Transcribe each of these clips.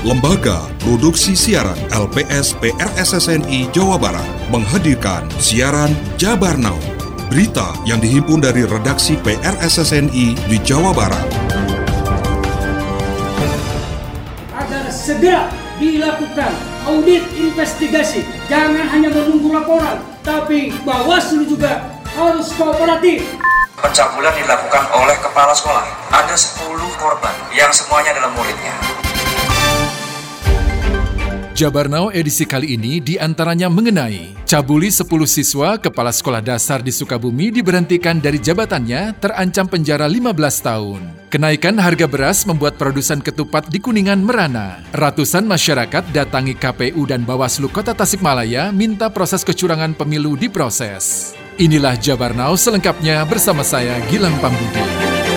Lembaga Produksi Siaran LPS PRSSNI Jawa Barat menghadirkan siaran Jabar Now. Berita yang dihimpun dari redaksi PRSSNI di Jawa Barat. Agar segera dilakukan audit investigasi. Jangan hanya menunggu laporan, tapi Bawaslu juga harus kooperatif. Pencabulan dilakukan oleh kepala sekolah. Ada 10 korban yang semuanya adalah muridnya. Jabar Now edisi kali ini di antaranya mengenai cabuli 10 siswa kepala sekolah dasar di Sukabumi diberhentikan dari jabatannya terancam penjara 15 tahun. Kenaikan harga beras membuat produsen ketupat di Kuningan merana. Ratusan masyarakat datangi KPU dan Bawaslu Kota Tasikmalaya minta proses kecurangan pemilu diproses. Inilah Jabar Now selengkapnya bersama saya Gilang Pambudi.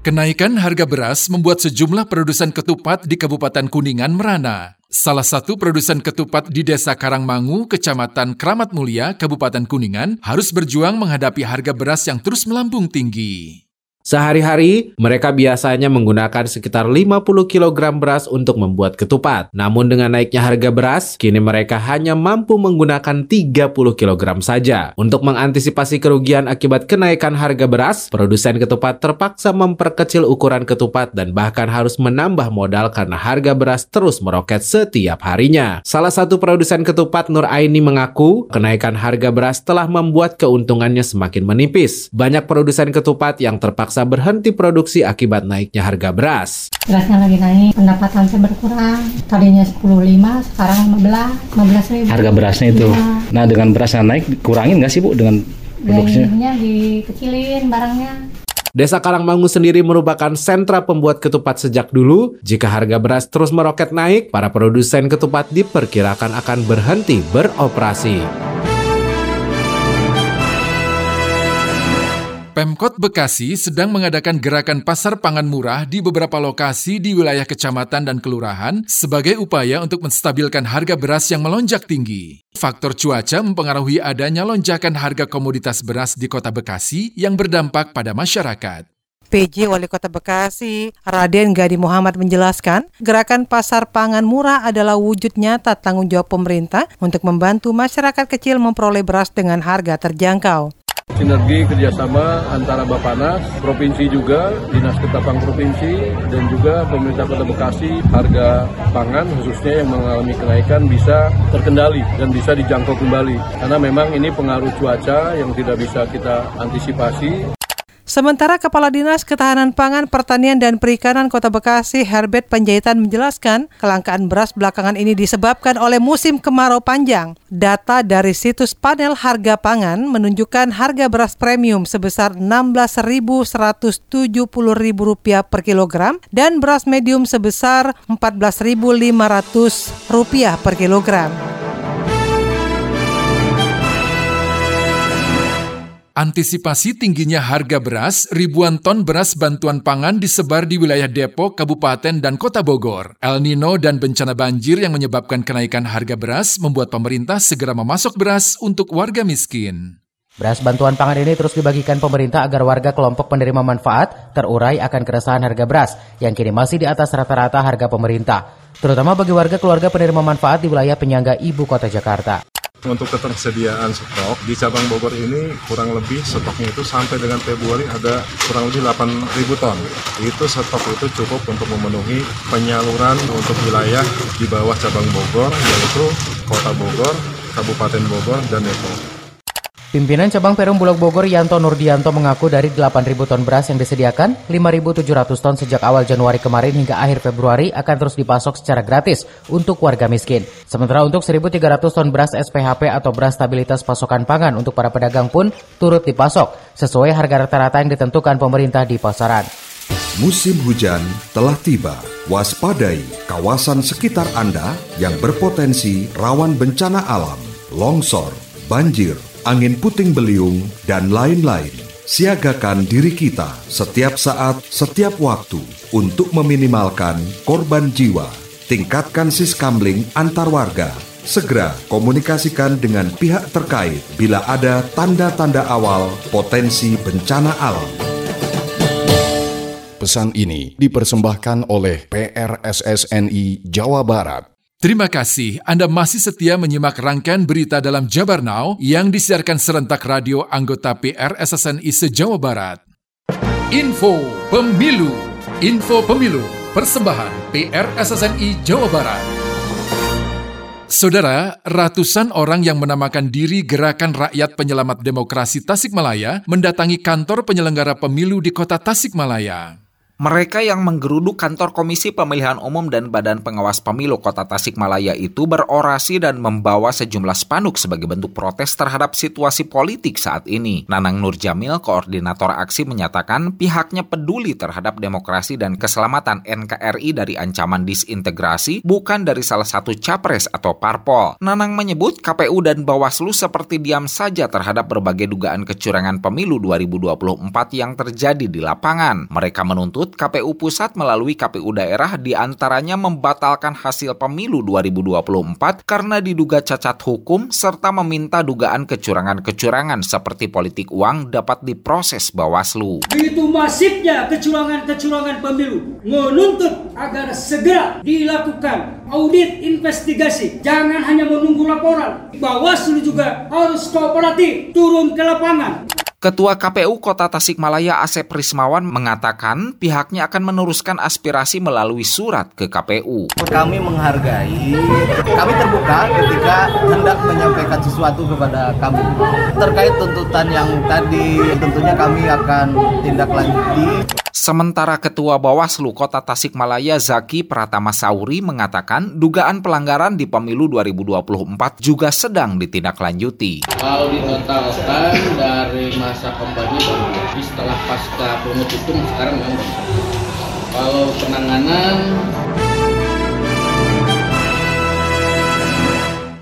Kenaikan harga beras membuat sejumlah produsen ketupat di Kabupaten Kuningan merana. Salah satu produsen ketupat di Desa Karangmangu, Kecamatan Kramat Mulia, Kabupaten Kuningan, harus berjuang menghadapi harga beras yang terus melambung tinggi. Sehari-hari, mereka biasanya menggunakan sekitar 50 kg beras untuk membuat ketupat. Namun dengan naiknya harga beras, kini mereka hanya mampu menggunakan 30 kg saja. Untuk mengantisipasi kerugian akibat kenaikan harga beras, produsen ketupat terpaksa memperkecil ukuran ketupat dan bahkan harus menambah modal karena harga beras terus meroket setiap harinya. Salah satu produsen ketupat Nur Aini mengaku, kenaikan harga beras telah membuat keuntungannya semakin menipis. Banyak produsen ketupat yang terpaksa terpaksa berhenti produksi akibat naiknya harga beras. Berasnya lagi naik, pendapatan saya berkurang. Tadinya 10,5, sekarang 15, 15 ribu. Harga berasnya itu. Ya. Nah dengan berasnya naik, kurangin nggak sih Bu dengan produksinya? dikecilin barangnya. Desa Karangmangu sendiri merupakan sentra pembuat ketupat sejak dulu. Jika harga beras terus meroket naik, para produsen ketupat diperkirakan akan berhenti beroperasi. Pemkot Bekasi sedang mengadakan gerakan pasar pangan murah di beberapa lokasi di wilayah kecamatan dan kelurahan sebagai upaya untuk menstabilkan harga beras yang melonjak tinggi. Faktor cuaca mempengaruhi adanya lonjakan harga komoditas beras di kota Bekasi yang berdampak pada masyarakat. PJ Wali Kota Bekasi, Raden Gadi Muhammad menjelaskan, gerakan pasar pangan murah adalah wujud nyata tanggung jawab pemerintah untuk membantu masyarakat kecil memperoleh beras dengan harga terjangkau sinergi kerjasama antara Bapanas, Provinsi juga, Dinas Ketapang Provinsi, dan juga pemerintah Kota Bekasi, harga pangan khususnya yang mengalami kenaikan bisa terkendali dan bisa dijangkau kembali. Karena memang ini pengaruh cuaca yang tidak bisa kita antisipasi. Sementara Kepala Dinas Ketahanan Pangan, Pertanian, dan Perikanan Kota Bekasi, Herbert Panjaitan menjelaskan, kelangkaan beras belakangan ini disebabkan oleh musim kemarau panjang. Data dari situs panel harga pangan menunjukkan harga beras premium sebesar Rp16.170.000 per kilogram dan beras medium sebesar Rp14.500 per kilogram. Antisipasi tingginya harga beras, ribuan ton beras bantuan pangan disebar di wilayah Depok, Kabupaten, dan Kota Bogor. El Nino dan bencana banjir yang menyebabkan kenaikan harga beras membuat pemerintah segera memasok beras untuk warga miskin. Beras bantuan pangan ini terus dibagikan pemerintah agar warga kelompok penerima manfaat terurai akan keresahan harga beras yang kini masih di atas rata-rata harga pemerintah, terutama bagi warga keluarga penerima manfaat di wilayah penyangga ibu kota Jakarta. Untuk ketersediaan stok di cabang Bogor ini kurang lebih stoknya itu sampai dengan Februari ada kurang lebih 8.000 ton. Itu stok itu cukup untuk memenuhi penyaluran untuk wilayah di bawah cabang Bogor yaitu Kota Bogor, Kabupaten Bogor, dan Depok. Pimpinan cabang Perum Bulog Bogor Yanto Nurdianto mengaku dari 8.000 ton beras yang disediakan, 5.700 ton sejak awal Januari kemarin hingga akhir Februari akan terus dipasok secara gratis untuk warga miskin. Sementara untuk 1.300 ton beras SPHP atau beras stabilitas pasokan pangan untuk para pedagang pun turut dipasok sesuai harga rata-rata yang ditentukan pemerintah di pasaran. Musim hujan telah tiba. Waspadai kawasan sekitar Anda yang berpotensi rawan bencana alam, longsor, banjir, angin puting beliung, dan lain-lain. Siagakan diri kita setiap saat, setiap waktu untuk meminimalkan korban jiwa. Tingkatkan siskamling antar warga. Segera komunikasikan dengan pihak terkait bila ada tanda-tanda awal potensi bencana alam. Pesan ini dipersembahkan oleh PRSSNI Jawa Barat. Terima kasih Anda masih setia menyimak rangkaian berita dalam Jabar Now yang disiarkan serentak radio anggota PRSSNI se-Jawa Barat. Info Pemilu Info Pemilu Persembahan PRSSNI Jawa Barat Saudara, ratusan orang yang menamakan diri Gerakan Rakyat Penyelamat Demokrasi Tasikmalaya mendatangi kantor penyelenggara pemilu di kota Tasikmalaya. Mereka yang menggeruduk kantor Komisi Pemilihan Umum dan Badan Pengawas Pemilu Kota Tasikmalaya itu berorasi dan membawa sejumlah spanduk sebagai bentuk protes terhadap situasi politik saat ini. Nanang Nur Jamil, koordinator aksi, menyatakan pihaknya peduli terhadap demokrasi dan keselamatan NKRI dari ancaman disintegrasi bukan dari salah satu capres atau parpol. Nanang menyebut KPU dan Bawaslu seperti diam saja terhadap berbagai dugaan kecurangan pemilu 2024 yang terjadi di lapangan. Mereka menuntut KPU Pusat melalui KPU daerah di antaranya membatalkan hasil pemilu 2024 karena diduga cacat hukum serta meminta dugaan kecurangan-kecurangan seperti politik uang dapat diproses Bawaslu. Begitu masifnya kecurangan-kecurangan pemilu, menuntut agar segera dilakukan audit investigasi. Jangan hanya menunggu laporan. Bawaslu juga harus kooperatif turun ke lapangan. Ketua KPU Kota Tasikmalaya Asep Rismawan mengatakan pihaknya akan meneruskan aspirasi melalui surat ke KPU. Kami menghargai, kami terbuka ketika hendak menyampaikan sesuatu kepada kami. Terkait tuntutan yang tadi tentunya kami akan tindak lanjuti. Sementara Ketua Bawaslu Kota Tasikmalaya Zaki Pratama Sauri mengatakan dugaan pelanggaran di pemilu 2024 juga sedang ditindaklanjuti. Kalau ditotalkan dari masa kampanye baru setelah pasca pengutupan sekarang memang kalau penanganan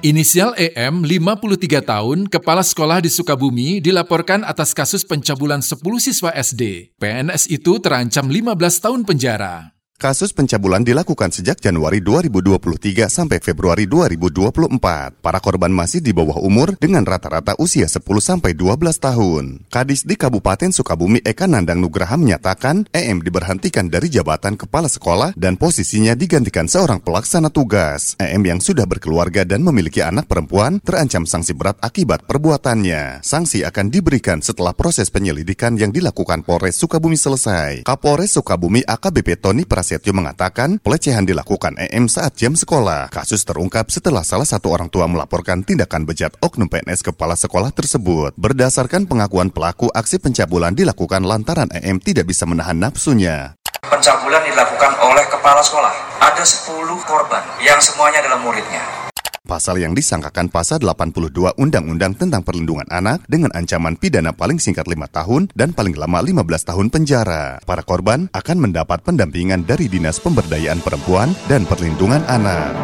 Inisial EM, 53 tahun, kepala sekolah di Sukabumi, dilaporkan atas kasus pencabulan 10 siswa SD. PNS itu terancam 15 tahun penjara. Kasus pencabulan dilakukan sejak Januari 2023 sampai Februari 2024. Para korban masih di bawah umur dengan rata-rata usia 10 sampai 12 tahun. Kadis di Kabupaten Sukabumi Eka Nandang Nugraha menyatakan EM diberhentikan dari jabatan kepala sekolah dan posisinya digantikan seorang pelaksana tugas. EM yang sudah berkeluarga dan memiliki anak perempuan terancam sanksi berat akibat perbuatannya. Sanksi akan diberikan setelah proses penyelidikan yang dilakukan Polres Sukabumi selesai. Kapolres Sukabumi AKBP Tony Pras Prasetyo mengatakan pelecehan dilakukan EM saat jam sekolah. Kasus terungkap setelah salah satu orang tua melaporkan tindakan bejat oknum PNS kepala sekolah tersebut. Berdasarkan pengakuan pelaku, aksi pencabulan dilakukan lantaran EM tidak bisa menahan nafsunya. Pencabulan dilakukan oleh kepala sekolah. Ada 10 korban yang semuanya adalah muridnya. Pasal yang disangkakan pasal 82 Undang-Undang tentang Perlindungan Anak dengan ancaman pidana paling singkat 5 tahun dan paling lama 15 tahun penjara. Para korban akan mendapat pendampingan dari Dinas Pemberdayaan Perempuan dan Perlindungan Anak.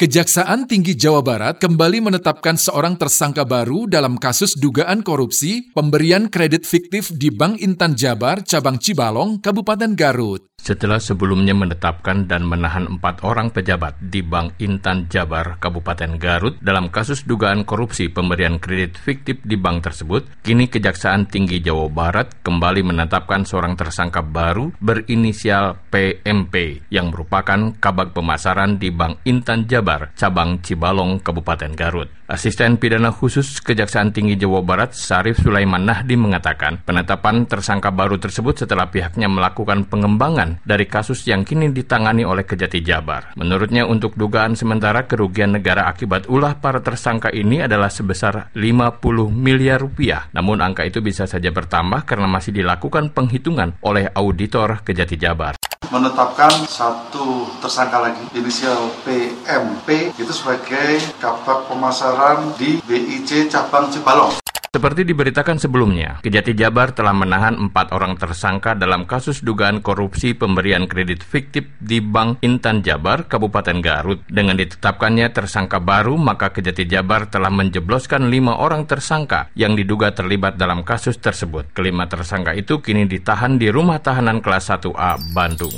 Kejaksaan Tinggi Jawa Barat kembali menetapkan seorang tersangka baru dalam kasus dugaan korupsi pemberian kredit fiktif di Bank Intan Jabar, cabang Cibalong, Kabupaten Garut. Setelah sebelumnya menetapkan dan menahan empat orang pejabat di Bank Intan Jabar, Kabupaten Garut dalam kasus dugaan korupsi pemberian kredit fiktif di bank tersebut, kini Kejaksaan Tinggi Jawa Barat kembali menetapkan seorang tersangka baru berinisial PMP yang merupakan kabag pemasaran di Bank Intan Jabar, cabang Cibalong, Kabupaten Garut. Asisten Pidana Khusus Kejaksaan Tinggi Jawa Barat, Sarif Sulaiman Nahdi mengatakan, penetapan tersangka baru tersebut setelah pihaknya melakukan pengembangan dari kasus yang kini ditangani oleh Kejati Jabar. Menurutnya untuk dugaan sementara kerugian negara akibat ulah para tersangka ini adalah sebesar 50 miliar rupiah. Namun angka itu bisa saja bertambah karena masih dilakukan penghitungan oleh auditor Kejati Jabar menetapkan satu tersangka lagi inisial PMP itu sebagai kabak pemasaran di BIC cabang Cibalong. Seperti diberitakan sebelumnya, Kejati Jabar telah menahan empat orang tersangka dalam kasus dugaan korupsi pemberian kredit fiktif di Bank Intan Jabar, Kabupaten Garut. Dengan ditetapkannya tersangka baru, maka Kejati Jabar telah menjebloskan lima orang tersangka yang diduga terlibat dalam kasus tersebut. Kelima tersangka itu kini ditahan di rumah tahanan kelas 1A Bandung.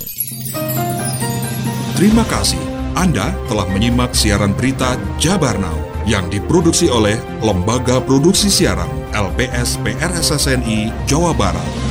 Terima kasih. Anda telah menyimak siaran berita Jabar Now. yang diproduksi oleh Lembaga Produksi Siaran LPS PRSSNI Jawa Barat.